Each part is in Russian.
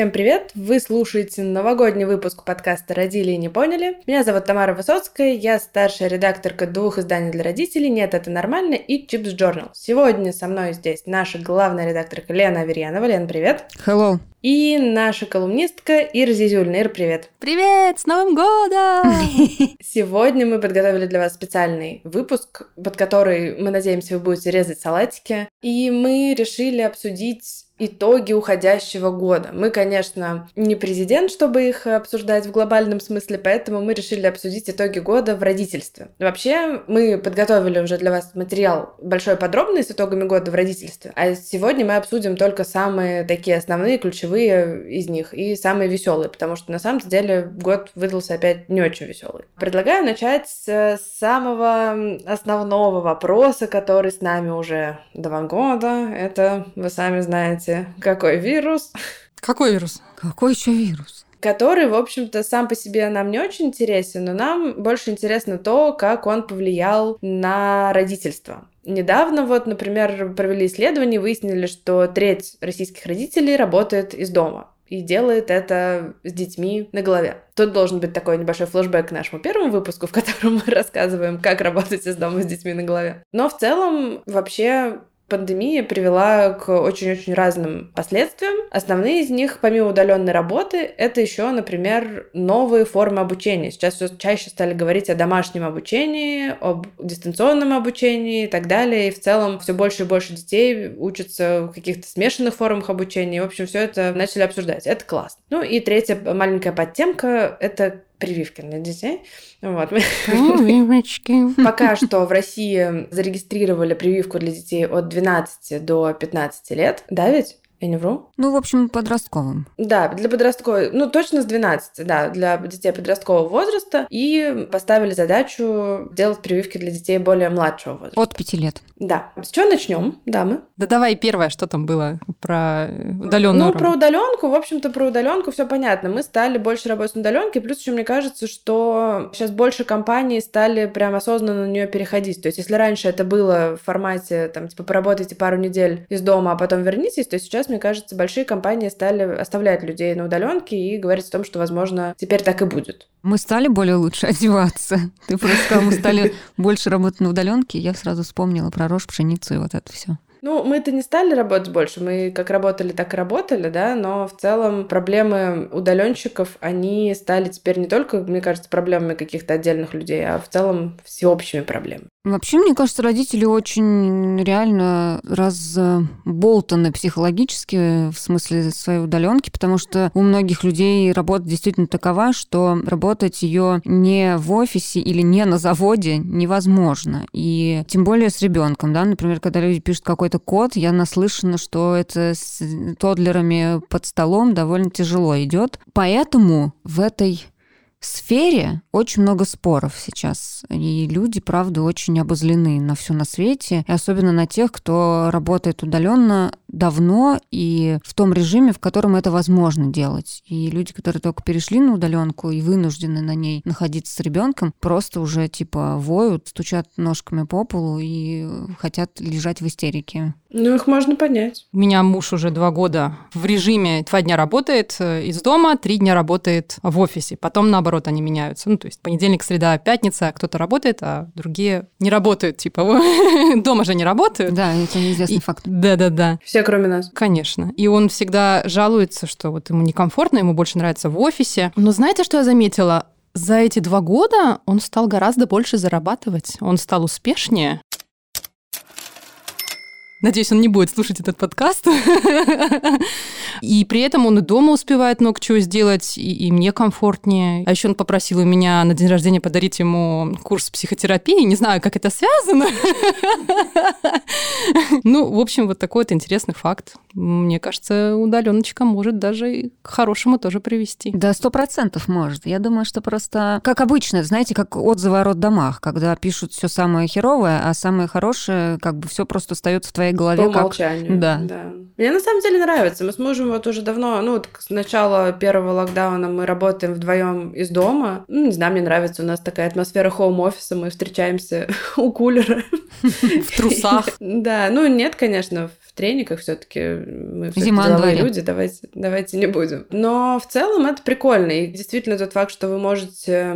Всем привет! Вы слушаете новогодний выпуск подкаста «Родили и не поняли». Меня зовут Тамара Высоцкая, я старшая редакторка двух изданий для родителей «Нет, это нормально» и «Чипс Journal. Сегодня со мной здесь наша главная редакторка Лена Аверьянова. Лен, привет! Hello! И наша колумнистка Ира Зизюльна. Ир, привет! Привет! С Новым годом! Сегодня мы подготовили для вас специальный выпуск, под который, мы надеемся, вы будете резать салатики. И мы решили обсудить итоги уходящего года. Мы, конечно, не президент, чтобы их обсуждать в глобальном смысле, поэтому мы решили обсудить итоги года в родительстве. Вообще, мы подготовили уже для вас материал большой подробный с итогами года в родительстве, а сегодня мы обсудим только самые такие основные, ключевые из них и самые веселые, потому что на самом деле год выдался опять не очень веселый. Предлагаю начать с самого основного вопроса, который с нами уже два года. Это, вы сами знаете, знаете, какой вирус. Какой вирус? Какой еще вирус? который, в общем-то, сам по себе нам не очень интересен, но нам больше интересно то, как он повлиял на родительство. Недавно вот, например, провели исследование, выяснили, что треть российских родителей работает из дома и делает это с детьми на голове. Тут должен быть такой небольшой флешбэк к нашему первому выпуску, в котором мы рассказываем, как работать из дома с детьми на голове. Но в целом вообще пандемия привела к очень-очень разным последствиям. Основные из них, помимо удаленной работы, это еще, например, новые формы обучения. Сейчас все чаще стали говорить о домашнем обучении, об дистанционном обучении и так далее. И в целом все больше и больше детей учатся в каких-то смешанных формах обучения. В общем, все это начали обсуждать. Это классно. Ну и третья маленькая подтемка — это прививки для детей. Вот. Прививочки. Пока что в России зарегистрировали прививку для детей от 12 до 15 лет. Да ведь? Я не вру? Ну, в общем, подростковым. Да, для подростковой, ну, точно с 12, да, для детей подросткового возраста. И поставили задачу делать прививки для детей более младшего возраста. От 5 лет. Да. С чего начнем, дамы? Да давай первое, что там было про удаленную Ну, про удаленку, в общем-то, про удаленку все понятно. Мы стали больше работать на удаленке, плюс еще мне кажется, что сейчас больше компаний стали прям осознанно на нее переходить. То есть, если раньше это было в формате, там, типа, поработайте пару недель из дома, а потом вернитесь, то сейчас мне кажется, большие компании стали оставлять людей на удаленке и говорить о том, что, возможно, теперь так и будет. Мы стали более лучше одеваться. Ты просто сказал, мы стали больше работать на удаленке, я сразу вспомнила про рожь, пшеницу и вот это все. Ну, мы-то не стали работать больше, мы как работали, так и работали, да, но в целом проблемы удаленщиков, они стали теперь не только, мне кажется, проблемами каких-то отдельных людей, а в целом всеобщими проблемами. Вообще, мне кажется, родители очень реально разболтаны психологически в смысле своей удаленки, потому что у многих людей работа действительно такова, что работать ее не в офисе или не на заводе невозможно. И тем более с ребенком, да, например, когда люди пишут какой-то код, я наслышана, что это с тодлерами под столом довольно тяжело идет. Поэтому в этой сфере очень много споров сейчас. И люди, правда, очень обозлены на все на свете. И особенно на тех, кто работает удаленно давно и в том режиме, в котором это возможно делать. И люди, которые только перешли на удаленку и вынуждены на ней находиться с ребенком, просто уже типа воют, стучат ножками по полу и хотят лежать в истерике. Ну, их можно понять. У меня муж уже два года в режиме два дня работает э, из дома, три дня работает в офисе. Потом, наоборот, они меняются. Ну, то есть понедельник, среда, пятница кто-то работает, а другие не работают. Типа, дома же не работают. Да, это неизвестный и, факт. Да-да-да. Все, кроме нас. Конечно. И он всегда жалуется, что вот ему некомфортно, ему больше нравится в офисе. Но знаете, что я заметила? За эти два года он стал гораздо больше зарабатывать, он стал успешнее. Надеюсь, он не будет слушать этот подкаст. И при этом он и дома успевает много чего сделать, и, и мне комфортнее. А еще он попросил у меня на день рождения подарить ему курс психотерапии. Не знаю, как это связано. Ну, в общем, вот такой вот интересный факт. Мне кажется, удаленочка может даже и к хорошему тоже привести. Да, сто процентов может. Я думаю, что просто, как обычно, знаете, как отзывы о роддомах, когда пишут все самое херовое, а самое хорошее, как бы все просто остается в твоей голове. По умолчанию. Как... Да. да. Мне на самом деле нравится. Мы с мужем вот уже давно, ну, вот с начала первого локдауна мы работаем вдвоем из дома. Ну, не знаю, мне нравится. У нас такая атмосфера хоум-офиса. Мы встречаемся у кулера. В трусах. Да, ну, нет, конечно, в трениках все-таки. Мы все деловые люди, давайте, давайте не будем. Но в целом это прикольно. И действительно тот факт, что вы можете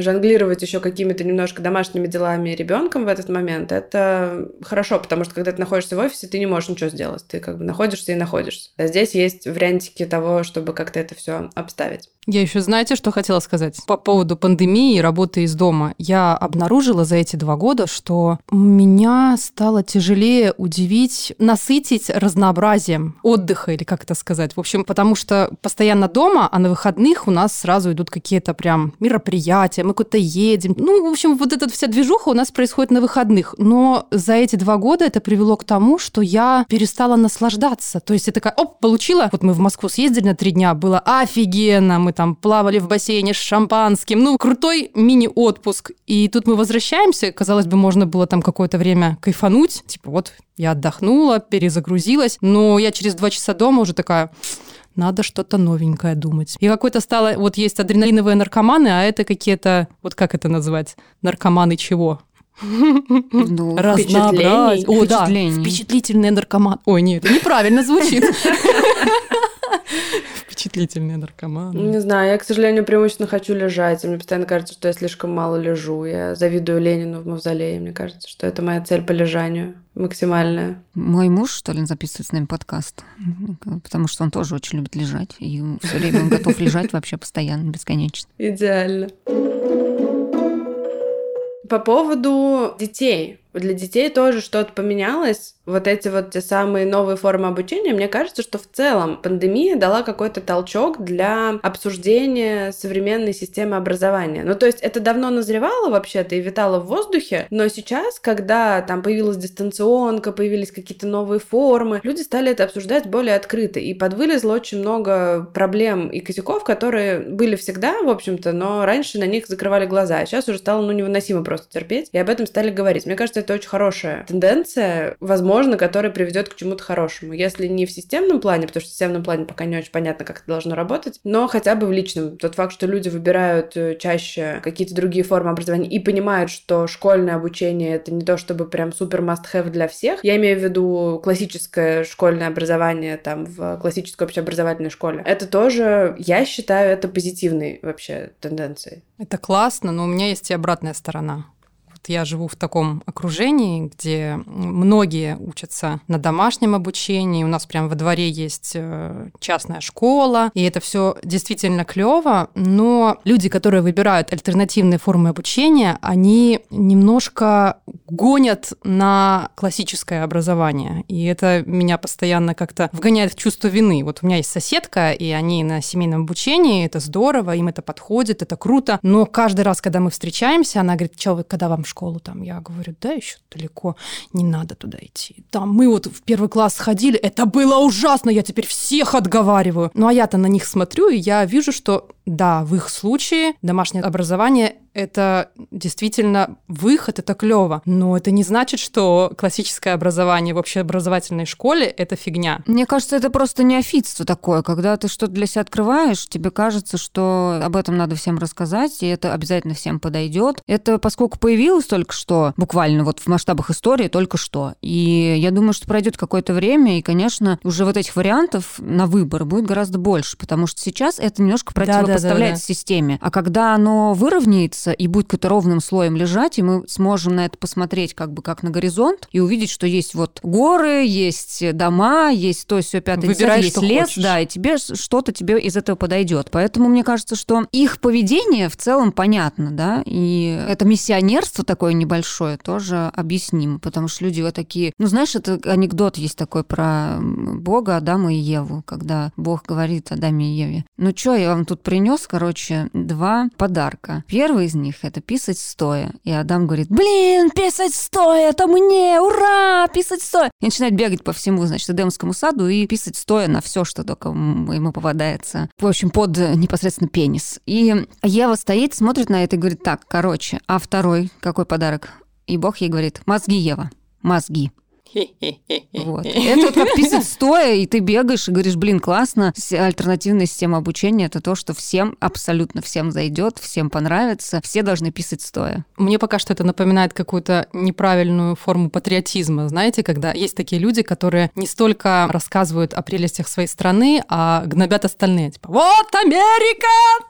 жонглировать еще какими-то немножко домашними делами ребенком в этот момент, это хорошо, потому что когда ты находишься в офисе, ты не можешь ничего сделать. Ты как бы находишься и находишься. А здесь есть вариантики того, чтобы как-то это все обставить. Я еще, знаете, что хотела сказать? По поводу пандемии и работы из дома. Я обнаружила за эти два года, что меня стало тяжелее удивить, насытить разнообразием отдыха, или как это сказать. В общем, потому что постоянно дома, а на выходных у нас сразу идут какие-то прям мероприятия, мы куда-то едем. Ну, в общем, вот эта вся движуха у нас происходит на выходных. Но за эти два года это привело к тому, что я перестала наслаждаться. То есть я такая, оп, получила. Вот мы в Москву съездили на три дня, было офигенно, мы там плавали в бассейне с шампанским. Ну, крутой мини-отпуск. И тут мы возвращаемся. Казалось бы, можно было там какое-то время кайфануть. Типа, вот я отдохнула, перезагрузилась. Но я через два часа дома уже такая надо что-то новенькое думать. И какой-то стало, вот есть адреналиновые наркоманы, а это какие-то, вот как это назвать, наркоманы чего? Ну, Разнообразие. О, да, впечатлительные наркоманы. Ой, нет, это неправильно звучит. Впечатлительные наркоманы. Не знаю, я, к сожалению, преимущественно хочу лежать. И мне постоянно кажется, что я слишком мало лежу. Я завидую Ленину в мавзолее. Мне кажется, что это моя цель по лежанию максимальная. Мой муж, что ли, записывает с нами подкаст, потому что он тоже очень любит лежать. И все время он готов лежать вообще постоянно, бесконечно. Идеально. По поводу детей. Для детей тоже что-то поменялось. Вот эти вот те самые новые формы обучения, мне кажется, что в целом пандемия дала какой-то толчок для обсуждения современной системы образования. Ну, то есть это давно назревало вообще-то и витало в воздухе, но сейчас, когда там появилась дистанционка, появились какие-то новые формы, люди стали это обсуждать более открыто, и подвылезло очень много проблем и косяков, которые были всегда, в общем-то, но раньше на них закрывали глаза, а сейчас уже стало ну, невыносимо просто терпеть, и об этом стали говорить. Мне кажется, это очень хорошая тенденция, возможно, которая приведет к чему-то хорошему. Если не в системном плане, потому что в системном плане пока не очень понятно, как это должно работать, но хотя бы в личном. Тот факт, что люди выбирают э, чаще какие-то другие формы образования и понимают, что школьное обучение это не то, чтобы прям супер must-have для всех. Я имею в виду классическое школьное образование там в классической общеобразовательной школе. Это тоже, я считаю, это позитивной вообще тенденцией. Это классно, но у меня есть и обратная сторона я живу в таком окружении, где многие учатся на домашнем обучении. У нас прямо во дворе есть э, частная школа, и это все действительно клево. Но люди, которые выбирают альтернативные формы обучения, они немножко гонят на классическое образование. И это меня постоянно как-то вгоняет в чувство вины. Вот у меня есть соседка, и они на семейном обучении, это здорово, им это подходит, это круто. Но каждый раз, когда мы встречаемся, она говорит, что вы, когда вам школу там? Я говорю, да, еще далеко, не надо туда идти. Там мы вот в первый класс ходили, это было ужасно, я теперь всех отговариваю. Ну а я-то на них смотрю, и я вижу, что да, в их случае домашнее образование это действительно выход, это клево. Но это не значит, что классическое образование в общеобразовательной школе — это фигня. Мне кажется, это просто неофитство такое. Когда ты что-то для себя открываешь, тебе кажется, что об этом надо всем рассказать, и это обязательно всем подойдет. Это поскольку появилось только что, буквально вот в масштабах истории только что. И я думаю, что пройдет какое-то время, и, конечно, уже вот этих вариантов на выбор будет гораздо больше, потому что сейчас это немножко противоположно противопоставлять да, да, да. системе. А когда оно выровняется и будет какой-то ровным слоем лежать, и мы сможем на это посмотреть как бы как на горизонт и увидеть, что есть вот горы, есть дома, есть то, все пятое, Выбирай, есть лес, хочешь. да, и тебе что-то тебе из этого подойдет. Поэтому мне кажется, что их поведение в целом понятно, да, и это миссионерство такое небольшое тоже объяснимо, потому что люди вот такие, ну знаешь, это анекдот есть такой про Бога, Адама и Еву, когда Бог говорит Адаме и Еве, ну что, я вам тут принес принес, короче, два подарка. Первый из них — это писать стоя. И Адам говорит, блин, писать стоя, это мне, ура, писать стоя. И начинает бегать по всему, значит, Эдемскому саду и писать стоя на все, что только ему попадается. В общем, под непосредственно пенис. И Ева стоит, смотрит на это и говорит, так, короче, а второй какой подарок? И Бог ей говорит, мозги, Ева, мозги. Вот. Это вот как писать стоя, и ты бегаешь и говоришь, блин, классно. Альтернативная система обучения — это то, что всем, абсолютно всем зайдет, всем понравится. Все должны писать стоя. Мне пока что это напоминает какую-то неправильную форму патриотизма. Знаете, когда есть такие люди, которые не столько рассказывают о прелестях своей страны, а гнобят остальные. Типа, вот Америка,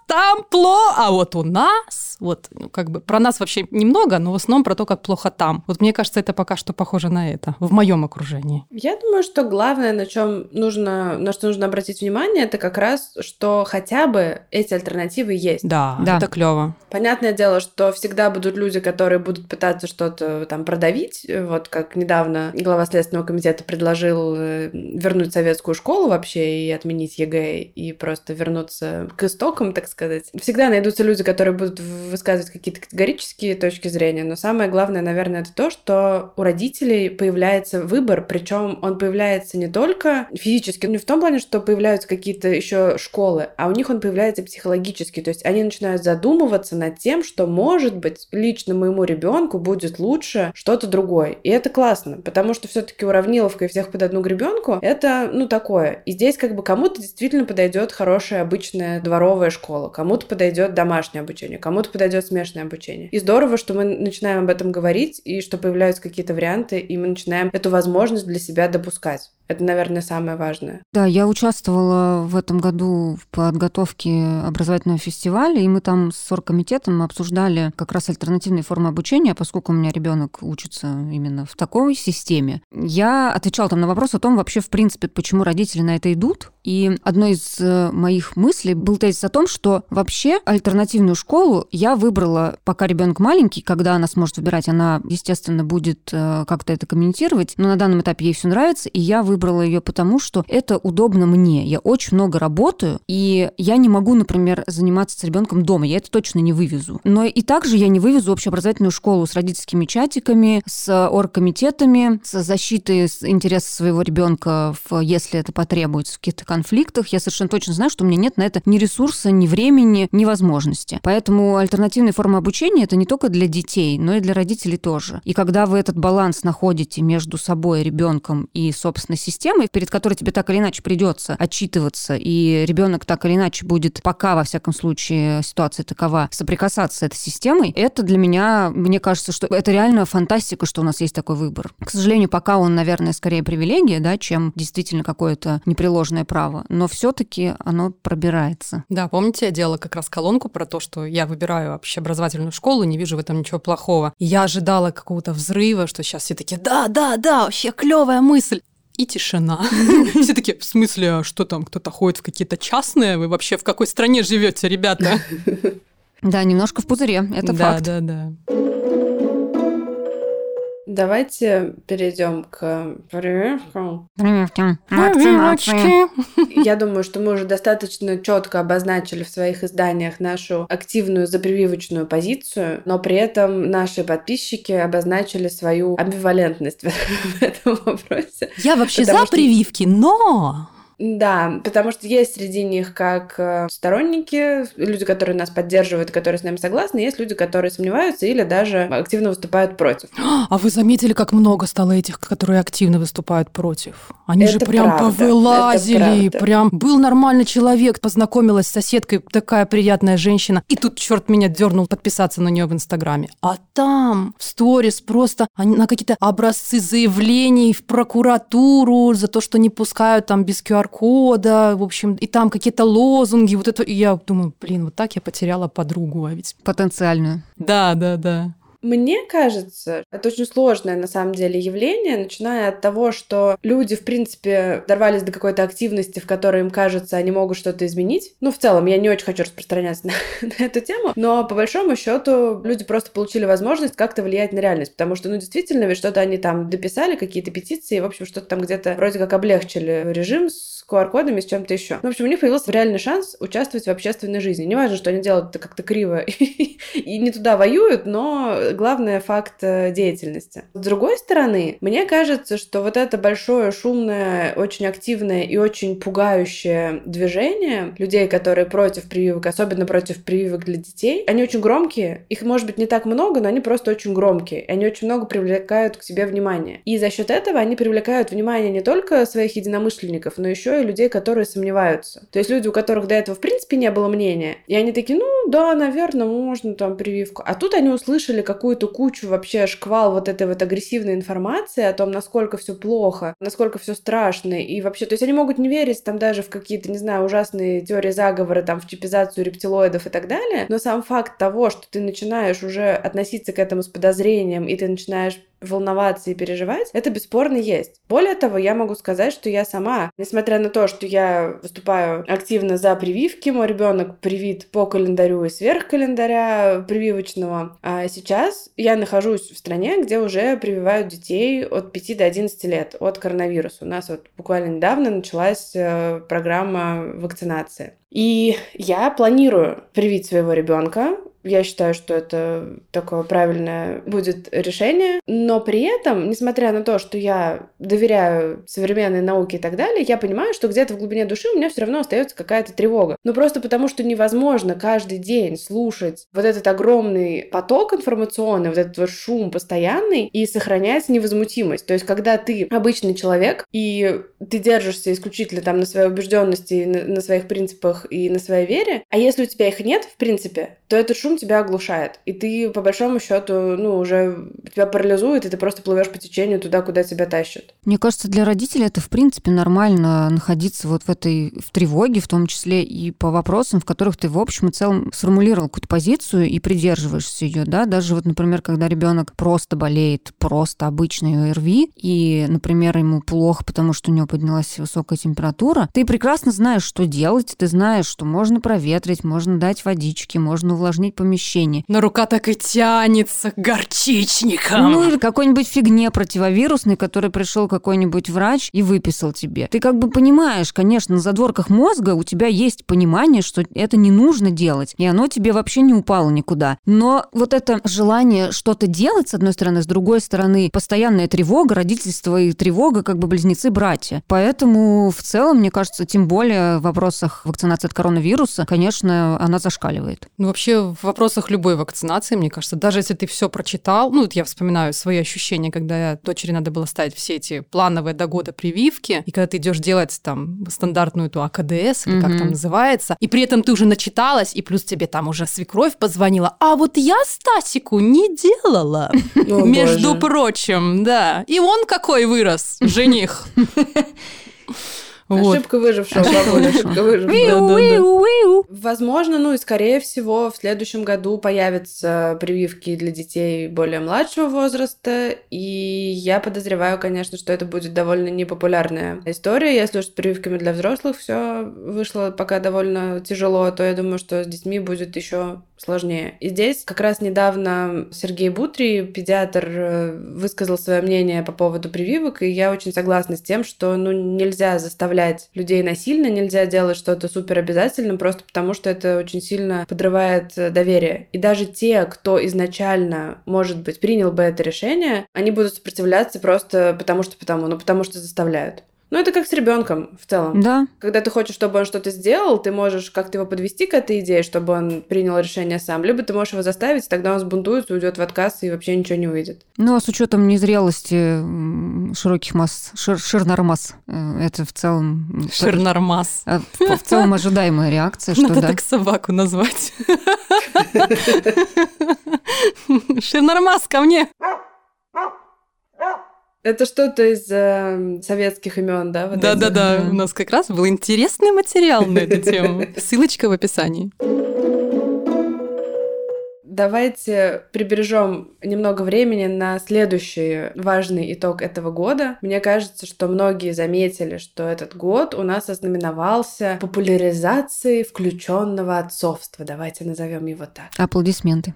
там плохо, а вот у нас, вот, ну, как бы, про нас вообще немного, но в основном про то, как плохо там. Вот мне кажется, это пока что похоже на это в моем окружении. Я думаю, что главное, на чем нужно, на что нужно обратить внимание, это как раз, что хотя бы эти альтернативы есть. Да, да. это клево. Понятное дело, что всегда будут люди, которые будут пытаться что-то там продавить. Вот как недавно глава Следственного комитета предложил э, вернуть советскую школу вообще и отменить ЕГЭ и просто вернуться к истокам, так сказать. Всегда найдутся люди, которые будут высказывать какие-то категорические точки зрения, но самое главное, наверное, это то, что у родителей появляется выбор, причем он появляется не только физически, не в том плане, что появляются какие-то еще школы, а у них он появляется психологически, то есть они начинают задумываться над тем, что, может быть, лично моему ребенку будет лучше что-то другое. И это классно, потому что все-таки уравниловка и всех под одну гребенку это, ну, такое. И здесь как бы кому-то действительно подойдет хорошая обычная дворовая школа, кому-то подойдет домашнее обучение, кому-то подойдет смешанное обучение. И здорово, что мы начинаем об этом говорить, и что появляются какие-то варианты, и мы начинаем эту возможность для себя допускать. Это, наверное, самое важное. Да, я участвовала в этом году в подготовке образовательного фестиваля, и мы там с оргкомитетом обсуждали как раз альтернативные формы обучения, поскольку у меня ребенок учится именно в такой системе. Я отвечала там на вопрос о том вообще, в принципе, почему родители на это идут. И одной из э, моих мыслей был тезис о том, что вообще альтернативную школу я выбрала, пока ребенок маленький, когда она сможет выбирать, она, естественно, будет э, как-то это комментировать, но на данном этапе ей все нравится, и я выбрала ее потому, что это удобно мне. Я очень много работаю, и я не могу, например, заниматься с ребенком дома, я это точно не вывезу. Но и также я не вывезу общеобразовательную школу с родительскими чатиками, с оргкомитетами, с защитой интересов своего ребенка, если это потребуется в каких-то конфликтах, я совершенно точно знаю, что у меня нет на это ни ресурса, ни времени, ни возможности. Поэтому альтернативные формы обучения это не только для детей, но и для родителей тоже. И когда вы этот баланс находите между собой, ребенком и, собственно, системой, перед которой тебе так или иначе придется отчитываться, и ребенок так или иначе будет, пока, во всяком случае, ситуация такова, соприкасаться с этой системой, это для меня, мне кажется, что это реально фантастика, что у нас есть такой выбор. К сожалению, пока он, наверное, скорее привилегия, да, чем действительно какое-то непреложное право право, но все-таки оно пробирается. Да, помните, я делала как раз колонку про то, что я выбираю вообще образовательную школу, не вижу в этом ничего плохого. И я ожидала какого-то взрыва, что сейчас все таки да, да, да, вообще клевая мысль и тишина. Все таки в смысле, а что там, кто-то ходит в какие-то частные? Вы вообще в какой стране живете, ребята? Да, немножко в пузыре, это факт. Да, да, да. Давайте перейдем к прививкам. Прививки. Я думаю, что мы уже достаточно четко обозначили в своих изданиях нашу активную запрививочную позицию, но при этом наши подписчики обозначили свою амбивалентность в этом вопросе. Я вообще за прививки, но да, потому что есть среди них как э, сторонники, люди, которые нас поддерживают, которые с нами согласны, есть люди, которые сомневаются или даже активно выступают против. А вы заметили, как много стало этих, которые активно выступают против? Они это же прям правда, повылазили, прям был нормальный человек, познакомилась с соседкой, такая приятная женщина, и тут черт меня дернул подписаться на нее в Инстаграме. А там в сторис просто они на какие-то образцы заявлений в прокуратуру за то, что не пускают там без QR QR-кода, в общем, и там какие-то лозунги, вот это, и я думаю, блин, вот так я потеряла подругу, а ведь... Потенциальную. Да, да, да. Мне кажется, это очень сложное на самом деле явление, начиная от того, что люди, в принципе, дорвались до какой-то активности, в которой им кажется, они могут что-то изменить. Ну, в целом, я не очень хочу распространяться на, на эту тему, но по большому счету люди просто получили возможность как-то влиять на реальность, потому что, ну, действительно, ведь что-то они там дописали, какие-то петиции, в общем, что-то там где-то вроде как облегчили режим с с QR-кодами, с чем-то еще. В общем, у них появился реальный шанс участвовать в общественной жизни. Не важно, что они делают это как-то криво и не туда воюют, но главное факт э, деятельности. С другой стороны, мне кажется, что вот это большое, шумное, очень активное и очень пугающее движение людей, которые против прививок, особенно против прививок для детей, они очень громкие. Их может быть не так много, но они просто очень громкие. Они очень много привлекают к себе внимание. И за счет этого они привлекают внимание не только своих единомышленников, но еще и людей, которые сомневаются. То есть люди, у которых до этого в принципе не было мнения, и они такие, ну да, наверное, можно там прививку. А тут они услышали какую-то кучу вообще шквал вот этой вот агрессивной информации о том, насколько все плохо, насколько все страшно, и вообще, то есть они могут не верить там даже в какие-то, не знаю, ужасные теории заговора, там, в чипизацию рептилоидов и так далее, но сам факт того, что ты начинаешь уже относиться к этому с подозрением, и ты начинаешь волноваться и переживать, это бесспорно есть. Более того, я могу сказать, что я сама, несмотря на то, что я выступаю активно за прививки, мой ребенок привит по календарю и сверх календаря прививочного, а сейчас я нахожусь в стране, где уже прививают детей от 5 до 11 лет от коронавируса. У нас вот буквально недавно началась э, программа вакцинации. И я планирую привить своего ребенка я считаю, что это такое правильное будет решение. Но при этом, несмотря на то, что я доверяю современной науке и так далее, я понимаю, что где-то в глубине души у меня все равно остается какая-то тревога. Ну просто потому, что невозможно каждый день слушать вот этот огромный поток информационный, вот этот вот шум постоянный и сохранять невозмутимость. То есть, когда ты обычный человек и ты держишься исключительно там на своей убежденности, на, на своих принципах и на своей вере, а если у тебя их нет, в принципе, то этот шум тебя оглушает. И ты, по большому счету, ну, уже тебя парализует, и ты просто плывешь по течению туда, куда тебя тащат. Мне кажется, для родителей это, в принципе, нормально находиться вот в этой в тревоге, в том числе и по вопросам, в которых ты, в общем и целом, сформулировал какую-то позицию и придерживаешься ее, да, даже вот, например, когда ребенок просто болеет, просто обычной ОРВИ, и, например, ему плохо, потому что у него поднялась высокая температура, ты прекрасно знаешь, что делать, ты знаешь, что можно проветрить, можно дать водички, можно увлажнить помещение. Но рука так и тянется к горчичникам. Ну или какой-нибудь фигне противовирусной, который пришел какой-нибудь врач и выписал тебе. Ты как бы понимаешь, конечно, на задворках мозга у тебя есть понимание, что это не нужно делать, и оно тебе вообще не упало никуда. Но вот это желание что-то делать, с одной стороны, с другой стороны, постоянная тревога, родительство и тревога как бы близнецы-братья. Поэтому в целом, мне кажется, тем более в вопросах вакцинации от коронавируса, конечно, она зашкаливает. Ну, вообще в вопросах любой вакцинации, мне кажется, даже если ты все прочитал, ну, вот я вспоминаю свои ощущения, когда я, дочери надо было ставить все эти плановые до года прививки, и когда ты идешь делать там стандартную эту АКДС, или mm-hmm. как там называется, и при этом ты уже начиталась, и плюс тебе там уже свекровь позвонила, а вот я Стасику не делала, между прочим, да. И он какой вырос, жених. Вот. Ошибка выжившего, бабуля, ошибка выжившего. Возможно, ну и скорее всего в следующем году появятся прививки для детей более младшего возраста, и я подозреваю, конечно, что это будет довольно непопулярная история. Если уж с прививками для взрослых все вышло пока довольно тяжело, то я думаю, что с детьми будет еще сложнее. И здесь как раз недавно Сергей Бутри, педиатр, э, высказал свое мнение по поводу прививок, и я очень согласна с тем, что ну, нельзя заставлять людей насильно, нельзя делать что-то супер обязательным, просто потому что это очень сильно подрывает э, доверие. И даже те, кто изначально, может быть, принял бы это решение, они будут сопротивляться просто потому что потому, ну потому что заставляют. Ну, это как с ребенком в целом. Да. Когда ты хочешь, чтобы он что-то сделал, ты можешь как-то его подвести к этой идее, чтобы он принял решение сам. Либо ты можешь его заставить, тогда он сбунтуется, уйдет в отказ и вообще ничего не выйдет. Ну, а с учетом незрелости широких масс, шир, ширнормасс, э, это в целом... Ширнормасс. Э, в целом ожидаемая реакция, что Надо да. так собаку назвать. Ширнормасс ко мне! Это что-то из э, советских имен, да? Вот да, да, да. У нас как раз был интересный материал на эту тему. Ссылочка в описании. Давайте прибережем немного времени на следующий важный итог этого года. Мне кажется, что многие заметили, что этот год у нас ознаменовался популяризацией включенного отцовства. Давайте назовем его так. Аплодисменты.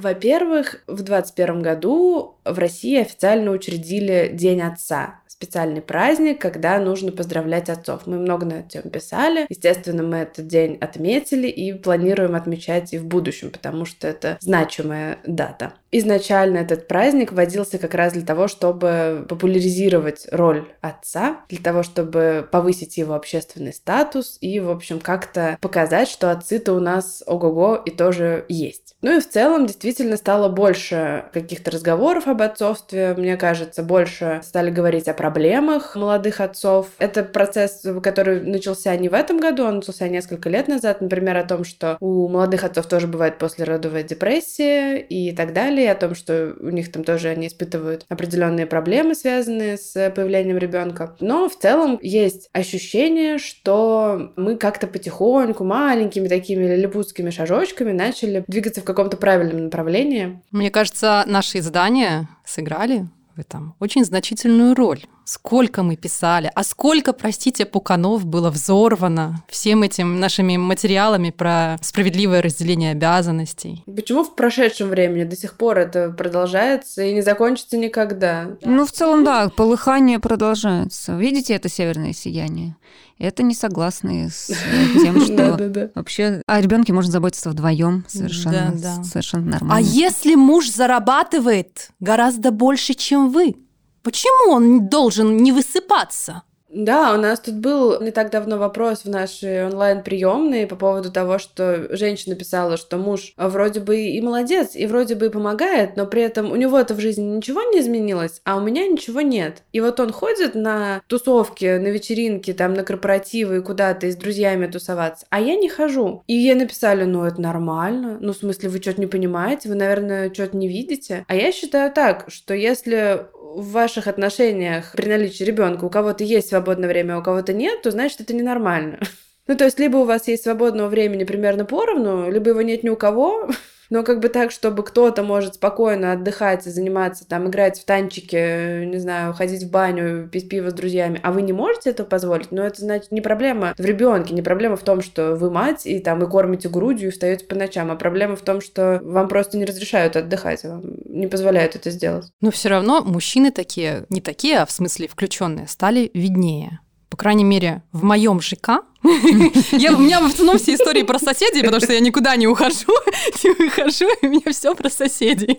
Во-первых, в 2021 году в России официально учредили День отца специальный праздник, когда нужно поздравлять отцов. Мы много на тему писали. Естественно, мы этот день отметили и планируем отмечать и в будущем, потому что это значимая дата. Изначально этот праздник вводился как раз для того, чтобы популяризировать роль отца, для того, чтобы повысить его общественный статус и, в общем, как-то показать, что отцы-то у нас ого-го и тоже есть. Ну и в целом действительно стало больше каких-то разговоров об отцовстве, мне кажется, больше стали говорить о проблемах молодых отцов. Это процесс, который начался не в этом году, он начался несколько лет назад, например, о том, что у молодых отцов тоже бывает послеродовая депрессия и так далее, о том, что у них там тоже они испытывают определенные проблемы, связанные с появлением ребенка. Но в целом есть ощущение, что мы как-то потихоньку, маленькими такими лилипутскими шажочками начали двигаться в каком-то правильном направлении. Мне кажется, наши издания сыграли в этом очень значительную роль. Сколько мы писали, а сколько, простите, пуканов было взорвано всем этим нашими материалами про справедливое разделение обязанностей. Почему в прошедшем времени до сих пор это продолжается и не закончится никогда? Ну, в целом, да, полыхание продолжается. Видите это северное сияние? Это не согласны с тем, что вообще о ребенке можно заботиться вдвоем совершенно, совершенно нормально. А если муж зарабатывает гораздо больше, чем вы? Почему он должен не высыпаться? Да, у нас тут был не так давно вопрос в нашей онлайн-приемной по поводу того, что женщина писала, что муж вроде бы и молодец, и вроде бы и помогает, но при этом у него-то в жизни ничего не изменилось, а у меня ничего нет. И вот он ходит на тусовки, на вечеринки, там, на корпоративы и куда-то и с друзьями тусоваться, а я не хожу. И ей написали, ну это нормально, ну в смысле вы что-то не понимаете, вы, наверное, что-то не видите. А я считаю так, что если в ваших отношениях при наличии ребенка у кого-то есть свободное время, а у кого-то нет, то значит это ненормально. Ну, то есть, либо у вас есть свободного времени примерно поровну, либо его нет ни у кого, но как бы так, чтобы кто-то может спокойно отдыхать и заниматься, там, играть в танчики, не знаю, ходить в баню, пить пиво с друзьями, а вы не можете этого позволить, но это, значит, не проблема в ребенке, не проблема в том, что вы мать и там и кормите грудью и встаете по ночам, а проблема в том, что вам просто не разрешают отдыхать, вам не позволяют это сделать. Но все равно мужчины такие, не такие, а в смысле включенные, стали виднее крайней мере, в моем ЖК, я, у меня в основном все истории про соседей, потому что я никуда не ухожу, не выхожу, и у меня все про соседей.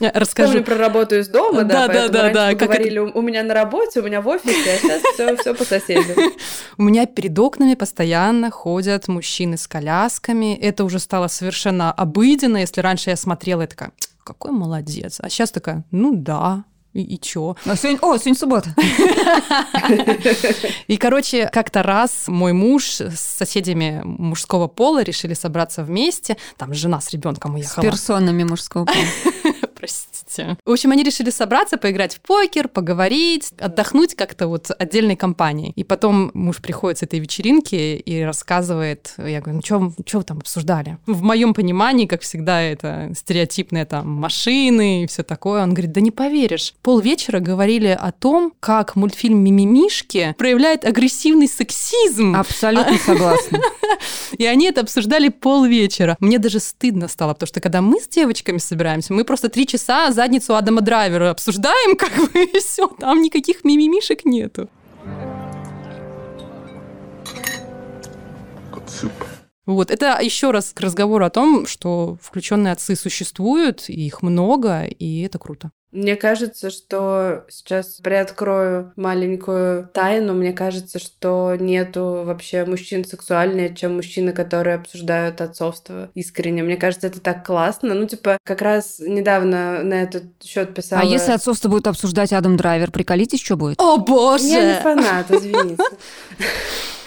Расскажу. Тоже про работу из дома, да, да, да, да. Как говорили, у меня на работе, у меня в офисе, а сейчас все, все по соседям. У меня перед окнами постоянно ходят мужчины с колясками. Это уже стало совершенно обыденно. Если раньше я смотрела, я такая, какой молодец. А сейчас такая, ну да, и, и чё? А сегодня, о, сегодня суббота. И, короче, как-то раз мой муж с соседями мужского пола решили собраться вместе. Там жена с ребенком уехала. С персонами мужского пола. Простите. В общем, они решили собраться, поиграть в покер, поговорить, отдохнуть как-то вот отдельной компанией. И потом муж приходит с этой вечеринки и рассказывает, я говорю, ну что вы там обсуждали? В моем понимании, как всегда, это стереотипные там машины и все такое. Он говорит, да не поверишь. Полвечера говорили о том, как мультфильм «Мимимишки» проявляет агрессивный сексизм. Абсолютно согласна. И они это обсуждали полвечера. Мне даже стыдно стало, потому что когда мы с девочками собираемся, мы просто три часа задницу Адама Драйвера обсуждаем, как бы, и все, там никаких мимимишек нету. Вот, это еще раз к разговору о том, что включенные отцы существуют, и их много, и это круто. Мне кажется, что сейчас приоткрою маленькую тайну. Мне кажется, что нету вообще мужчин сексуальнее, чем мужчины, которые обсуждают отцовство искренне. Мне кажется, это так классно. Ну, типа, как раз недавно на этот счет писала... А если отцовство будет обсуждать Адам Драйвер, приколитесь, что будет? О, боже! Я не фанат, извините.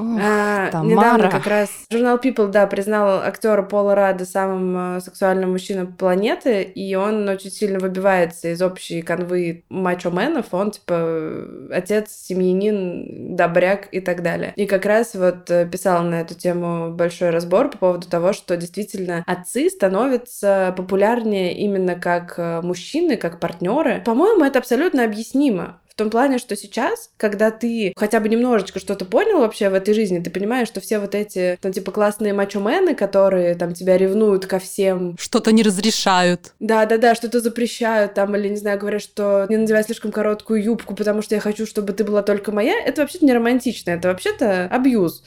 а, недавно как раз журнал People, да, признал актера Пола Рада самым э, сексуальным мужчиной планеты, и он очень сильно выбивается из общей канвы мачо-менов. Он, типа, отец, семьянин, добряк и так далее. И как раз вот э, писал на эту тему большой разбор по поводу того, что действительно отцы становятся популярнее именно как э, мужчины, как партнеры. По-моему, это абсолютно объяснимо В том плане, что сейчас, когда ты хотя бы немножечко что-то понял вообще в этой жизни, ты понимаешь, что все вот эти, там, типа, классные мачо-мены, которые там тебя ревнуют ко всем. Что-то не разрешают. Да-да-да, что-то запрещают там, или, не знаю, говорят, что не надевай слишком короткую юбку, потому что я хочу, чтобы ты была только моя. Это вообще-то не романтично, это вообще-то абьюз.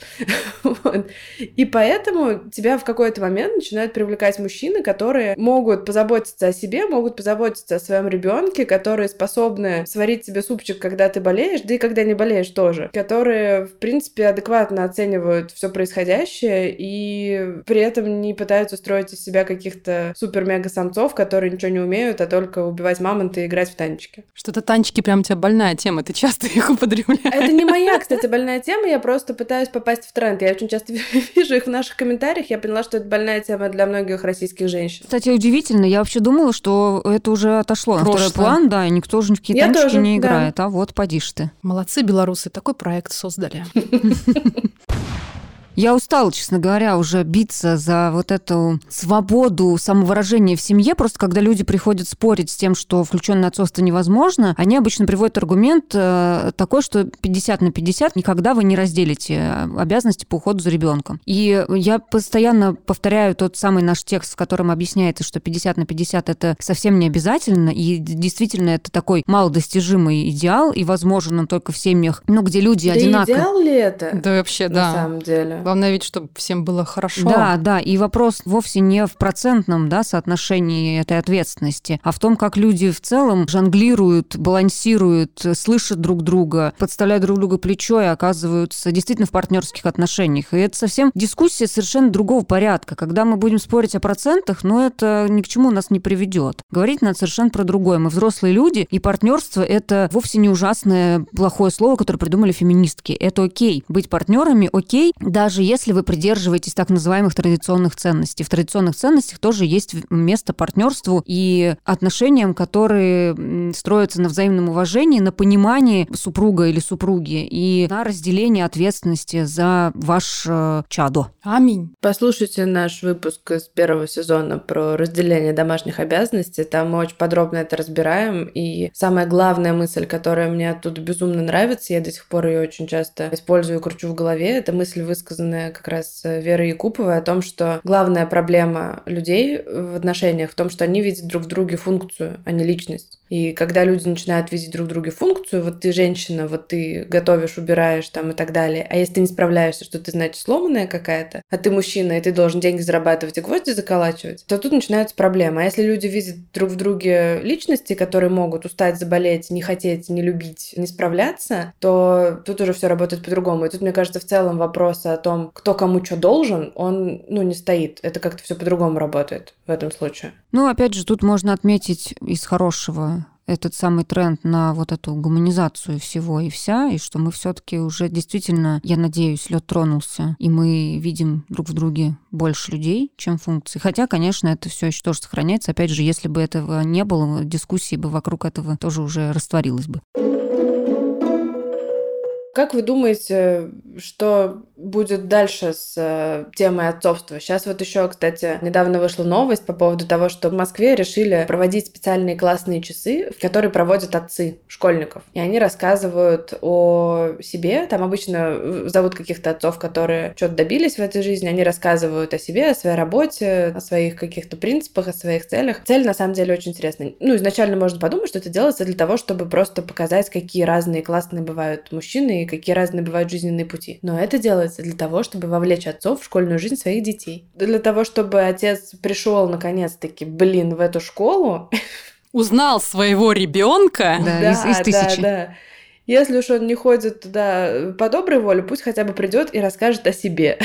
И поэтому тебя в какой-то момент начинают привлекать мужчины, которые могут позаботиться о себе, могут позаботиться о своем ребенке, которые способны сварить себе супчик, когда ты болеешь, да и когда не болеешь тоже, которые, в принципе, адекватно оценивают все происходящее и при этом не пытаются строить из себя каких-то супер-мега-самцов, которые ничего не умеют, а только убивать мамонта и играть в танчики. Что-то танчики прям у тебя больная тема, ты часто их употребляешь. Это не моя, кстати, больная тема, я просто пытаюсь попасть в тренд. Я очень часто вижу их в наших комментариях, я поняла, что это больная тема для многих российских женщин. Кстати, удивительно, я вообще думала, что это уже отошло на второй план, да, и никто уже ни в какие я танчики тоже, не играет, да. А вот поди ты. Молодцы белорусы, такой проект создали. Я устала, честно говоря, уже биться за вот эту свободу самовыражения в семье. Просто когда люди приходят спорить с тем, что включенное отцовство невозможно, они обычно приводят аргумент э, такой, что 50 на 50 никогда вы не разделите обязанности по уходу за ребенком. И я постоянно повторяю тот самый наш текст, в котором объясняется, что 50 на 50 это совсем не обязательно, и действительно это такой малодостижимый идеал, и возможен он только в семьях, ну, где люди да одинаковые. идеал ли это? Да вообще, да. На самом деле. Главное ведь, чтобы всем было хорошо. Да, да, и вопрос вовсе не в процентном да, соотношении этой ответственности, а в том, как люди в целом жонглируют, балансируют, слышат друг друга, подставляют друг другу плечо и оказываются действительно в партнерских отношениях. И это совсем дискуссия совершенно другого порядка. Когда мы будем спорить о процентах, но ну, это ни к чему нас не приведет. Говорить надо совершенно про другое. Мы взрослые люди, и партнерство это вовсе не ужасное плохое слово, которое придумали феминистки. Это окей. Быть партнерами окей, даже даже если вы придерживаетесь так называемых традиционных ценностей. В традиционных ценностях тоже есть место партнерству и отношениям, которые строятся на взаимном уважении, на понимании супруга или супруги и на разделении ответственности за ваш э, чадо. Аминь. Послушайте наш выпуск из первого сезона про разделение домашних обязанностей. Там мы очень подробно это разбираем. И самая главная мысль, которая мне тут безумно нравится, я до сих пор ее очень часто использую и кручу в голове, это мысль, высказанная высказанная как раз Верой Якуповой о том, что главная проблема людей в отношениях в том, что они видят друг в друге функцию, а не личность. И когда люди начинают видеть друг друге функцию, вот ты женщина, вот ты готовишь, убираешь там и так далее, а если ты не справляешься, что ты, значит, сломанная какая-то, а ты мужчина, и ты должен деньги зарабатывать и гвозди заколачивать, то тут начинаются проблемы. А если люди видят друг в друге личности, которые могут устать, заболеть, не хотеть, не любить, не справляться, то тут уже все работает по-другому. И тут, мне кажется, в целом вопрос о том, кто кому что должен, он, ну, не стоит. Это как-то все по-другому работает в этом случае. Ну, опять же, тут можно отметить из хорошего этот самый тренд на вот эту гуманизацию всего и вся, и что мы все-таки уже действительно, я надеюсь, лед тронулся, и мы видим друг в друге больше людей, чем функций. Хотя, конечно, это все еще тоже сохраняется. Опять же, если бы этого не было, дискуссии бы вокруг этого тоже уже растворилась бы. Как вы думаете, что будет дальше с э, темой отцовства? Сейчас вот еще, кстати, недавно вышла новость по поводу того, что в Москве решили проводить специальные классные часы, в которые проводят отцы школьников. И они рассказывают о себе. Там обычно э, зовут каких-то отцов, которые что-то добились в этой жизни. Они рассказывают о себе, о своей работе, о своих каких-то принципах, о своих целях. Цель, на самом деле, очень интересная. Ну, изначально можно подумать, что это делается для того, чтобы просто показать, какие разные классные бывают мужчины какие разные бывают жизненные пути. Но это делается для того, чтобы вовлечь отцов в школьную жизнь своих детей. Для того, чтобы отец пришел наконец-таки, блин, в эту школу. Узнал своего ребенка. Да, да, из, из тысячи. Да, да. Если уж он не ходит туда по доброй воле, пусть хотя бы придет и расскажет о себе.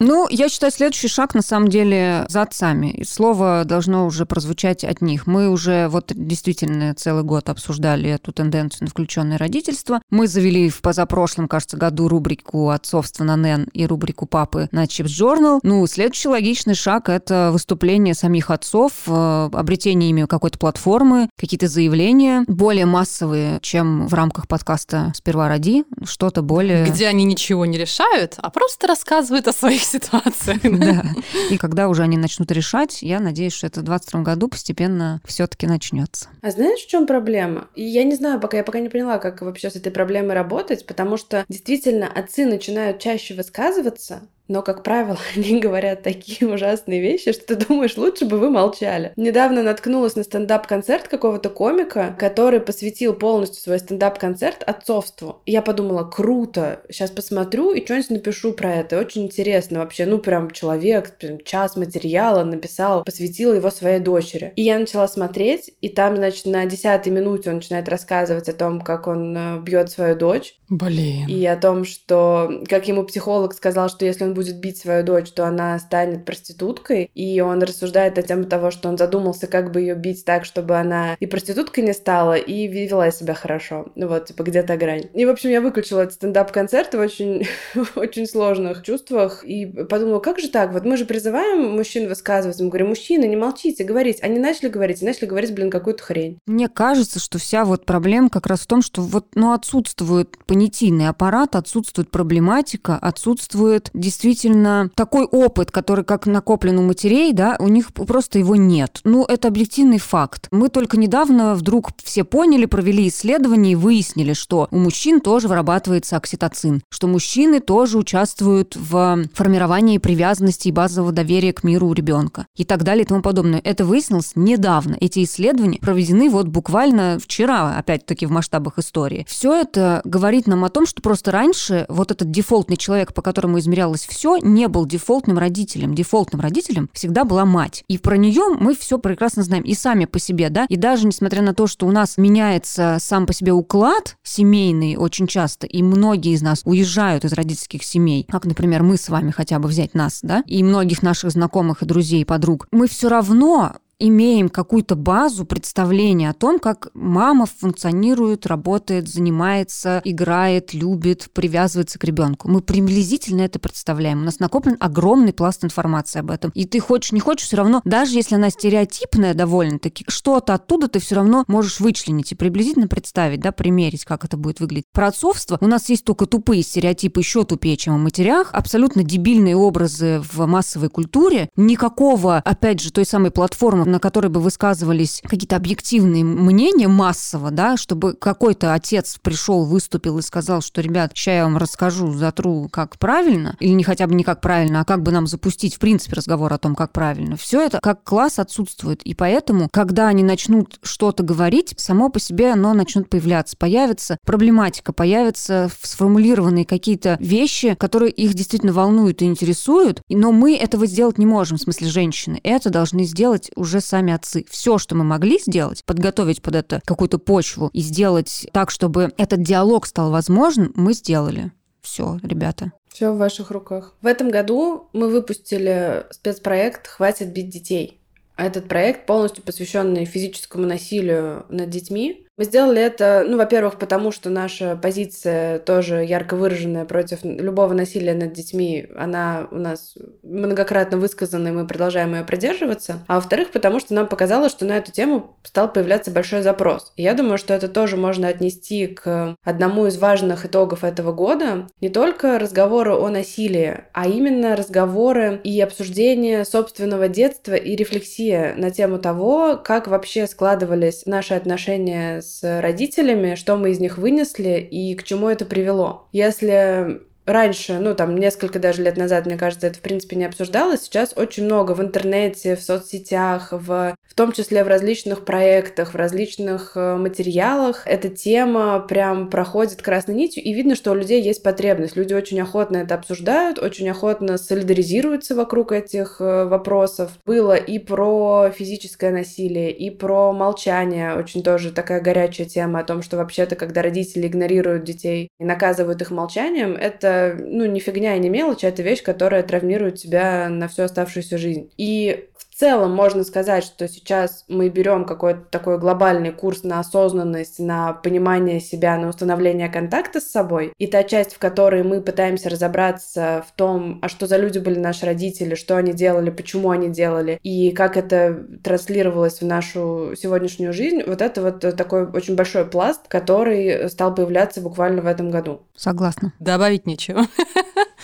Ну, я считаю, следующий шаг на самом деле за отцами. Слово должно уже прозвучать от них. Мы уже вот действительно целый год обсуждали эту тенденцию на включенное родительство. Мы завели в позапрошлом, кажется, году рубрику «Отцовство на НЕН» и рубрику «Папы» на Chips Journal. Ну, следующий логичный шаг – это выступление самих отцов, э, обретение ими какой-то платформы, какие-то заявления более массовые, чем в рамках подкаста «Сперва роди», что-то более... Где они ничего не решают, а просто рассказывают о своих ситуация. Да. И когда уже они начнут решать, я надеюсь, что это в 2022 году постепенно все-таки начнется. А знаешь, в чем проблема? И я не знаю, пока я пока не поняла, как вообще с этой проблемой работать, потому что действительно отцы начинают чаще высказываться, но, как правило, они говорят такие ужасные вещи, что ты думаешь, лучше бы вы молчали. Недавно наткнулась на стендап-концерт какого-то комика, который посвятил полностью свой стендап-концерт отцовству. И я подумала, круто, сейчас посмотрю и что-нибудь напишу про это. Очень интересно вообще. Ну, прям человек, прям час материала написал, посвятил его своей дочери. И я начала смотреть, и там, значит, на десятой минуте он начинает рассказывать о том, как он э, бьет свою дочь. Блин. И о том, что, как ему психолог сказал, что если он будет бить свою дочь, то она станет проституткой. И он рассуждает на тему того, что он задумался, как бы ее бить так, чтобы она и проституткой не стала, и вела себя хорошо. Ну вот, типа, где-то грань. И, в общем, я выключила этот стендап-концерт в очень, очень сложных чувствах и подумала, как же так? Вот мы же призываем мужчин высказываться. Мы говорим, мужчины, не молчите, говорить. Они начали говорить, и начали говорить, блин, какую-то хрень. Мне кажется, что вся вот проблема как раз в том, что вот, ну, отсутствует понятийный аппарат, отсутствует проблематика, отсутствует действительно действительно такой опыт, который как накоплен у матерей, да, у них просто его нет. Ну, это объективный факт. Мы только недавно вдруг все поняли, провели исследования и выяснили, что у мужчин тоже вырабатывается окситоцин, что мужчины тоже участвуют в формировании привязанности и базового доверия к миру у ребенка и так далее и тому подобное. Это выяснилось недавно. Эти исследования проведены вот буквально вчера, опять-таки в масштабах истории. Все это говорит нам о том, что просто раньше вот этот дефолтный человек, по которому измерялось все, все не был дефолтным родителем. Дефолтным родителем всегда была мать. И про нее мы все прекрасно знаем. И сами по себе, да. И даже несмотря на то, что у нас меняется сам по себе уклад семейный очень часто, и многие из нас уезжают из родительских семей, как, например, мы с вами хотя бы взять нас, да, и многих наших знакомых и друзей, и подруг, мы все равно имеем какую-то базу представления о том, как мама функционирует, работает, занимается, играет, любит, привязывается к ребенку. Мы приблизительно это представляем. У нас накоплен огромный пласт информации об этом. И ты хочешь, не хочешь, все равно, даже если она стереотипная довольно-таки, что-то оттуда ты все равно можешь вычленить и приблизительно представить, да, примерить, как это будет выглядеть. Про отцовство у нас есть только тупые стереотипы, еще тупее, чем о матерях, абсолютно дебильные образы в массовой культуре, никакого, опять же, той самой платформы на которой бы высказывались какие-то объективные мнения массово, да, чтобы какой-то отец пришел, выступил и сказал, что, ребят, сейчас я вам расскажу, затру, как правильно, или не хотя бы не как правильно, а как бы нам запустить, в принципе, разговор о том, как правильно. Все это как класс отсутствует. И поэтому, когда они начнут что-то говорить, само по себе оно начнет появляться. Появится проблематика, появятся сформулированные какие-то вещи, которые их действительно волнуют и интересуют, но мы этого сделать не можем, в смысле женщины. Это должны сделать уже уже сами отцы. Все, что мы могли сделать, подготовить под это какую-то почву и сделать так, чтобы этот диалог стал возможным, мы сделали. Все, ребята. Все в ваших руках. В этом году мы выпустили спецпроект «Хватит бить детей». Этот проект полностью посвященный физическому насилию над детьми. Мы сделали это, ну, во-первых, потому что наша позиция тоже ярко выраженная против любого насилия над детьми, она у нас многократно высказана, и мы продолжаем ее придерживаться. А во-вторых, потому что нам показалось, что на эту тему стал появляться большой запрос. И я думаю, что это тоже можно отнести к одному из важных итогов этого года. Не только разговоры о насилии, а именно разговоры и обсуждение собственного детства и рефлексия на тему того, как вообще складывались наши отношения родителями, что мы из них вынесли и к чему это привело. Если раньше, ну, там, несколько даже лет назад, мне кажется, это, в принципе, не обсуждалось. Сейчас очень много в интернете, в соцсетях, в, в том числе в различных проектах, в различных э, материалах. Эта тема прям проходит красной нитью, и видно, что у людей есть потребность. Люди очень охотно это обсуждают, очень охотно солидаризируются вокруг этих э, вопросов. Было и про физическое насилие, и про молчание. Очень тоже такая горячая тема о том, что вообще-то, когда родители игнорируют детей и наказывают их молчанием, это ну, не фигня и не мелочь, а это вещь, которая травмирует тебя на всю оставшуюся жизнь. И в целом можно сказать, что сейчас мы берем какой-то такой глобальный курс на осознанность, на понимание себя, на установление контакта с собой. И та часть, в которой мы пытаемся разобраться в том, а что за люди были наши родители, что они делали, почему они делали, и как это транслировалось в нашу сегодняшнюю жизнь, вот это вот такой очень большой пласт, который стал появляться буквально в этом году. Согласна. Добавить нечего. еще.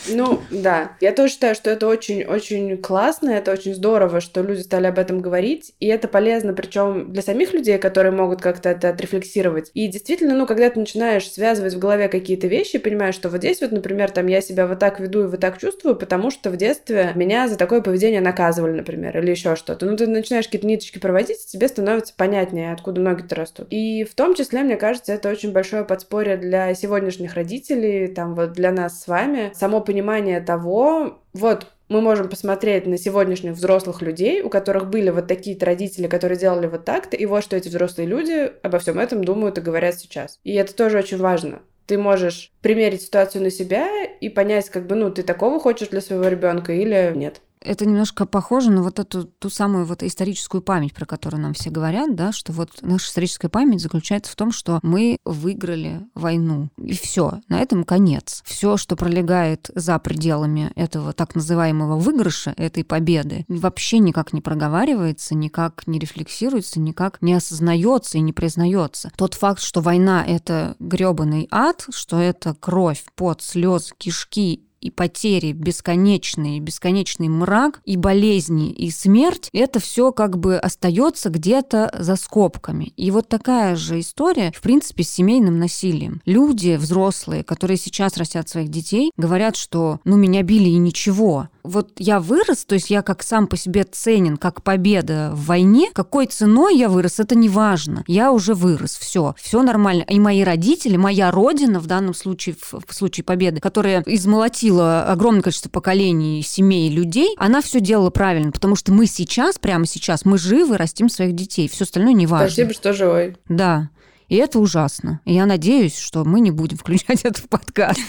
Ну, да. Я тоже считаю, что это очень-очень классно, это очень здорово, что люди стали об этом говорить, и это полезно, причем для самих людей, которые могут как-то это отрефлексировать. И действительно, ну, когда ты начинаешь связывать в голове какие-то вещи, понимаешь, что вот здесь вот, например, там я себя вот так веду и вот так чувствую, потому что в детстве меня за такое поведение наказывали, например, или еще что-то. Ну, ты начинаешь какие-то ниточки проводить, и тебе становится понятнее, откуда ноги-то растут. И в том числе, мне кажется, это очень большое подспорье для сегодняшних родителей, там вот для нас с вами. Само понимание того, вот мы можем посмотреть на сегодняшних взрослых людей, у которых были вот такие-то родители, которые делали вот так-то, и вот что эти взрослые люди обо всем этом думают и говорят сейчас. И это тоже очень важно. Ты можешь примерить ситуацию на себя и понять, как бы, ну, ты такого хочешь для своего ребенка или нет это немножко похоже на вот эту ту самую вот историческую память, про которую нам все говорят, да, что вот наша историческая память заключается в том, что мы выиграли войну. И все, на этом конец. Все, что пролегает за пределами этого так называемого выигрыша, этой победы, вообще никак не проговаривается, никак не рефлексируется, никак не осознается и не признается. Тот факт, что война — это грёбаный ад, что это кровь, пот, слез, кишки и потери, бесконечные, бесконечный мрак и болезни и смерть, это все как бы остается где-то за скобками. И вот такая же история, в принципе, с семейным насилием. Люди взрослые, которые сейчас растят своих детей, говорят, что ну меня били и ничего вот я вырос, то есть я как сам по себе ценен, как победа в войне, какой ценой я вырос, это не важно. Я уже вырос, все, все нормально. И мои родители, моя родина в данном случае, в, в случае победы, которая измолотила огромное количество поколений, семей, людей, она все делала правильно, потому что мы сейчас, прямо сейчас, мы живы, растим своих детей, все остальное не важно. Спасибо, что живой. Да. И это ужасно. И я надеюсь, что мы не будем включать это в подкаст.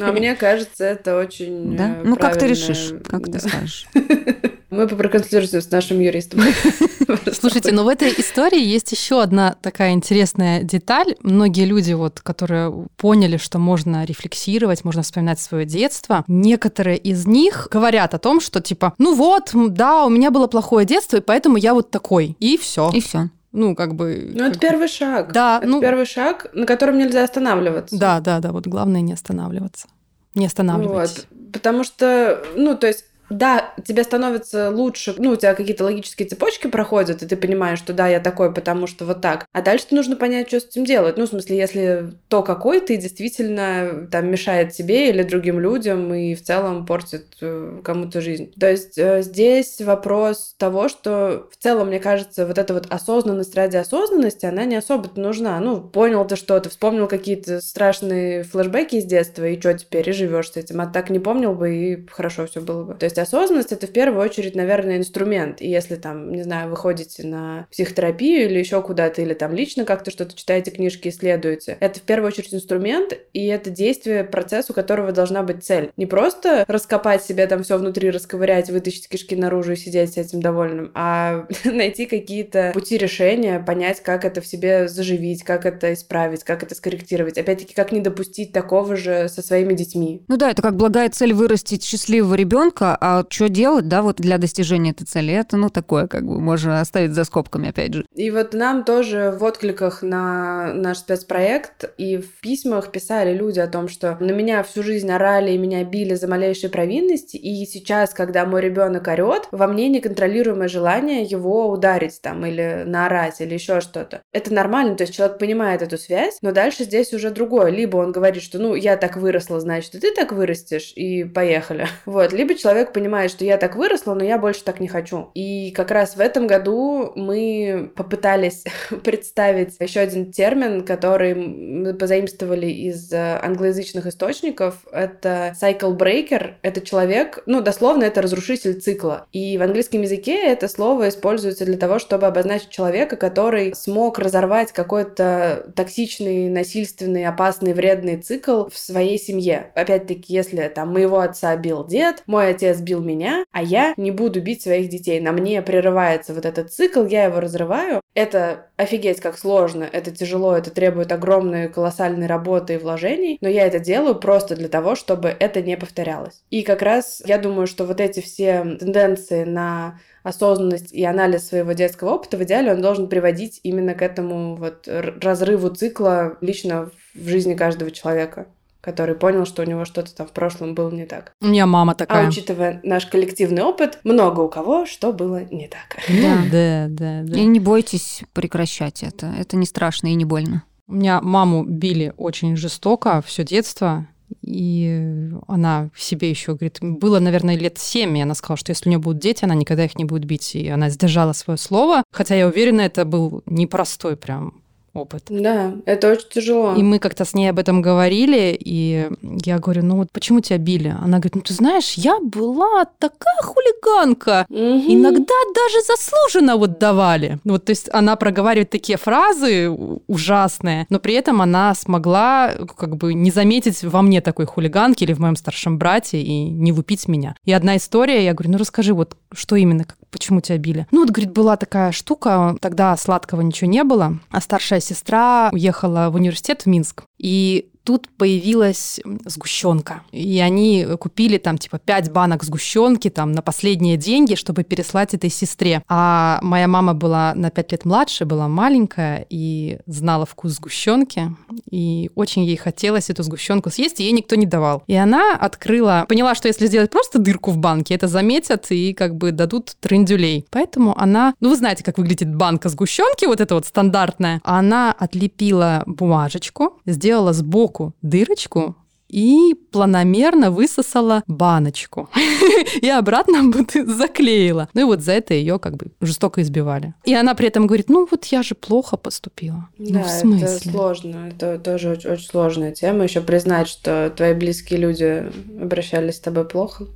А мне кажется, это очень Да? Э, ну, как ты решишь, как ты скажешь. Мы проконсультируемся с нашим юристом. Слушайте, но в этой истории есть еще одна такая интересная деталь. Многие люди, вот, которые поняли, что можно рефлексировать, можно вспоминать свое детство, некоторые из них говорят о том, что типа, ну вот, да, у меня было плохое детство, и поэтому я вот такой. И все. И все. Ну, как бы... Ну, это как... первый шаг. Да, это ну... первый шаг, на котором нельзя останавливаться. Да, да, да, вот главное не останавливаться. Не останавливайтесь. Вот. Потому что, ну, то есть да, тебе становится лучше, ну, у тебя какие-то логические цепочки проходят, и ты понимаешь, что да, я такой, потому что вот так. А дальше нужно понять, что с этим делать. Ну, в смысле, если то, какой ты, действительно там мешает себе или другим людям и в целом портит э, кому-то жизнь. То есть э, здесь вопрос того, что в целом, мне кажется, вот эта вот осознанность ради осознанности, она не особо нужна. Ну, понял ты что-то, вспомнил какие-то страшные флешбеки из детства, и что теперь, и живешь с этим. А так не помнил бы, и хорошо все было бы. То есть осознанность это в первую очередь, наверное, инструмент. И если там, не знаю, вы ходите на психотерапию или еще куда-то, или там лично как-то что-то читаете книжки, исследуете, это в первую очередь инструмент, и это действие, процесс, у которого должна быть цель. Не просто раскопать себе там все внутри, расковырять, вытащить кишки наружу и сидеть с этим довольным, а найти какие-то пути решения, понять, как это в себе заживить, как это исправить, как это скорректировать. Опять-таки, как не допустить такого же со своими детьми. Ну да, это как благая цель вырастить счастливого ребенка, а а что делать, да, вот для достижения этой цели, это, ну, такое, как бы, можно оставить за скобками, опять же. И вот нам тоже в откликах на наш спецпроект и в письмах писали люди о том, что на меня всю жизнь орали и меня били за малейшие провинности, и сейчас, когда мой ребенок орет, во мне неконтролируемое желание его ударить там или наорать или еще что-то. Это нормально, то есть человек понимает эту связь, но дальше здесь уже другое. Либо он говорит, что ну я так выросла, значит и ты так вырастешь, и поехали. Вот. Либо человек понимает, что я так выросла, но я больше так не хочу. И как раз в этом году мы попытались представить еще один термин, который мы позаимствовали из э, англоязычных источников. Это cycle breaker. Это человек, ну, дословно, это разрушитель цикла. И в английском языке это слово используется для того, чтобы обозначить человека, который смог разорвать какой-то токсичный, насильственный, опасный, вредный цикл в своей семье. Опять-таки, если там моего отца бил дед, мой отец бил бил меня, а я не буду бить своих детей. На мне прерывается вот этот цикл, я его разрываю. Это офигеть как сложно, это тяжело, это требует огромной колоссальной работы и вложений, но я это делаю просто для того, чтобы это не повторялось. И как раз я думаю, что вот эти все тенденции на осознанность и анализ своего детского опыта, в идеале он должен приводить именно к этому вот разрыву цикла лично в жизни каждого человека. Который понял, что у него что-то там в прошлом было не так. У меня мама такая. А учитывая наш коллективный опыт, много у кого что было не так. Да, да, да. да. И не бойтесь прекращать это. Это не страшно и не больно. У меня маму били очень жестоко все детство. И она в себе еще говорит, было, наверное, лет семь, и она сказала, что если у нее будут дети, она никогда их не будет бить. И она сдержала свое слово. Хотя я уверена, это был непростой прям опыт. Да, это очень тяжело. И мы как-то с ней об этом говорили, и я говорю, ну вот почему тебя били? Она говорит, ну ты знаешь, я была такая хулиганка. Угу. Иногда даже заслуженно вот давали. Вот, то есть она проговаривает такие фразы ужасные, но при этом она смогла как бы не заметить во мне такой хулиганки или в моем старшем брате и не лупить меня. И одна история, я говорю, ну расскажи, вот что именно, почему тебя били? Ну вот, говорит, была такая штука, тогда сладкого ничего не было, а старшая сестра уехала в университет в Минск. И тут появилась сгущенка. И они купили там типа 5 банок сгущенки там на последние деньги, чтобы переслать этой сестре. А моя мама была на 5 лет младше, была маленькая и знала вкус сгущенки. И очень ей хотелось эту сгущенку съесть, и ей никто не давал. И она открыла, поняла, что если сделать просто дырку в банке, это заметят и как бы дадут трендюлей. Поэтому она, ну вы знаете, как выглядит банка сгущенки, вот эта вот стандартная. Она отлепила бумажечку, сделала сбоку сбоку дырочку и планомерно высосала баночку. и обратно заклеила. Ну и вот за это ее как бы жестоко избивали. И она при этом говорит, ну вот я же плохо поступила. Да, ну, в смысле? это сложно. Это тоже очень, очень сложная тема. Еще признать, что твои близкие люди обращались с тобой плохо.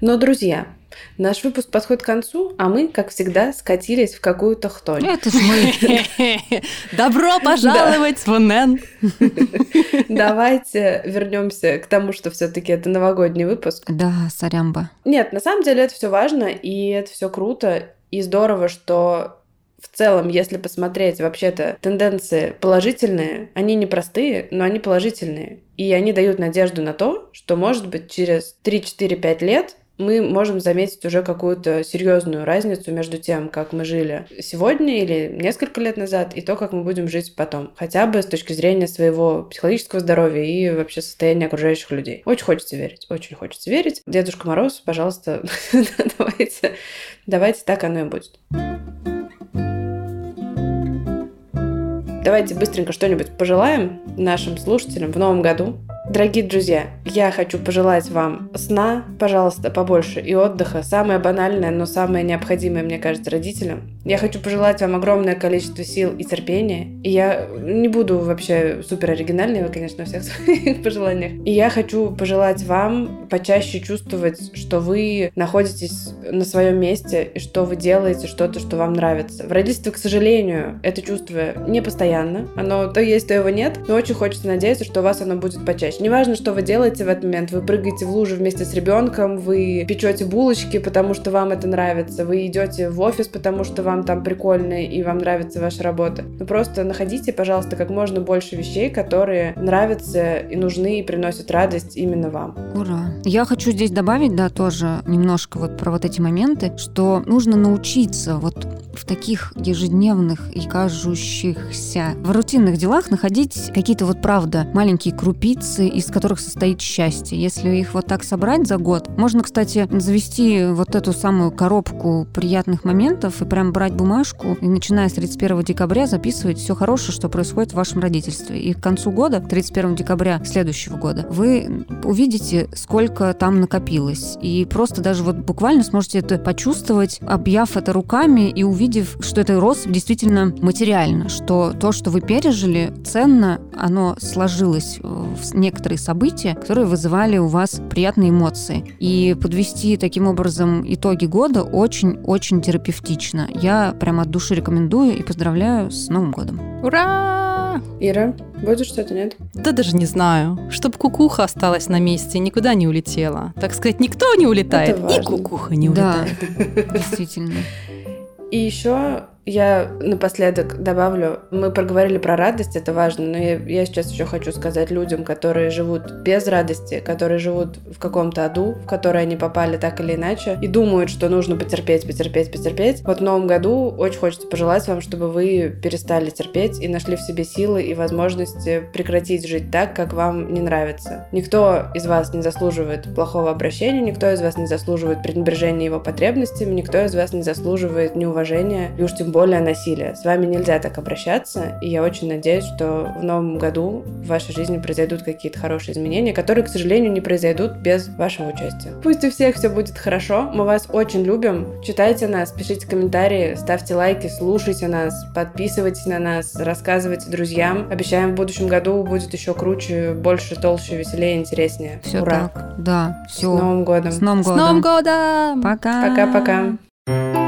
Но, друзья, Наш выпуск подходит к концу, а мы, как всегда, скатились в какую-то хтонь. Это ж мы. Добро пожаловать в НН. Давайте вернемся к тому, что все-таки это новогодний выпуск. Да, сорямба. Нет, на самом деле это все важно, и это все круто, и здорово, что в целом, если посмотреть, вообще-то тенденции положительные, они не простые, но они положительные. И они дают надежду на то, что, может быть, через 3-4-5 лет мы можем заметить уже какую-то серьезную разницу между тем, как мы жили сегодня или несколько лет назад, и то, как мы будем жить потом. Хотя бы с точки зрения своего психологического здоровья и вообще состояния окружающих людей. Очень хочется верить, очень хочется верить. Дедушка Мороз, пожалуйста, давайте, давайте так оно и будет. Давайте быстренько что-нибудь пожелаем нашим слушателям в новом году. Дорогие друзья, я хочу пожелать вам сна, пожалуйста, побольше и отдыха. Самое банальное, но самое необходимое, мне кажется, родителям. Я хочу пожелать вам огромное количество сил и терпения. И я не буду вообще супер оригинальной, конечно, во всех своих пожеланиях. И я хочу пожелать вам почаще чувствовать, что вы находитесь на своем месте и что вы делаете что-то, что вам нравится. В родительстве, к сожалению, это чувство не постоянно. Оно то есть, то его нет. Но очень хочется надеяться, что у вас оно будет почаще. Неважно, что вы делаете в этот момент. Вы прыгаете в лужу вместе с ребенком, вы печете булочки, потому что вам это нравится, вы идете в офис, потому что вам там прикольно и вам нравится ваша работа. Но просто находите, пожалуйста, как можно больше вещей, которые нравятся и нужны и приносят радость именно вам. Ура! Я хочу здесь добавить, да, тоже немножко вот про вот эти моменты, что нужно научиться вот в таких ежедневных и кажущихся в рутинных делах находить какие-то вот правда маленькие крупицы, из которых состоит счастье. Если их вот так собрать за год, можно, кстати, завести вот эту самую коробку приятных моментов и прям брать бумажку и начиная с 31 декабря записывать все хорошее, что происходит в вашем родительстве. И к концу года, 31 декабря следующего года, вы увидите, сколько там накопилось. И просто даже вот буквально сможете это почувствовать, объяв это руками и увидев что это рост действительно материально, что то, что вы пережили, ценно, оно сложилось в некоторые события, которые вызывали у вас приятные эмоции. И подвести таким образом итоги года очень-очень терапевтично. Я прямо от души рекомендую и поздравляю с Новым годом. Ура! Ира, будет что-то, нет? Да даже не знаю. Чтоб кукуха осталась на месте и никуда не улетела. Так сказать, никто не улетает, и кукуха не улетает. Да, действительно. И еще Я напоследок добавлю, мы проговорили про радость, это важно, но я, я сейчас еще хочу сказать людям, которые живут без радости, которые живут в каком-то аду, в который они попали так или иначе, и думают, что нужно потерпеть, потерпеть, потерпеть. Вот в новом году очень хочется пожелать вам, чтобы вы перестали терпеть и нашли в себе силы и возможности прекратить жить так, как вам не нравится. Никто из вас не заслуживает плохого обращения, никто из вас не заслуживает пренебрежения его потребностями, никто из вас не заслуживает неуважения и уж тем более насилия. С вами нельзя так обращаться, и я очень надеюсь, что в новом году в вашей жизни произойдут какие-то хорошие изменения, которые, к сожалению, не произойдут без вашего участия. Пусть у всех все будет хорошо, мы вас очень любим. Читайте нас, пишите комментарии, ставьте лайки, слушайте нас, подписывайтесь на нас, рассказывайте друзьям. Обещаем, в будущем году будет еще круче, больше, толще, веселее, интереснее. Все Ура! так. Да, все. С Новым годом! С Новым С годом. Новым годом! Пока. Пока-пока.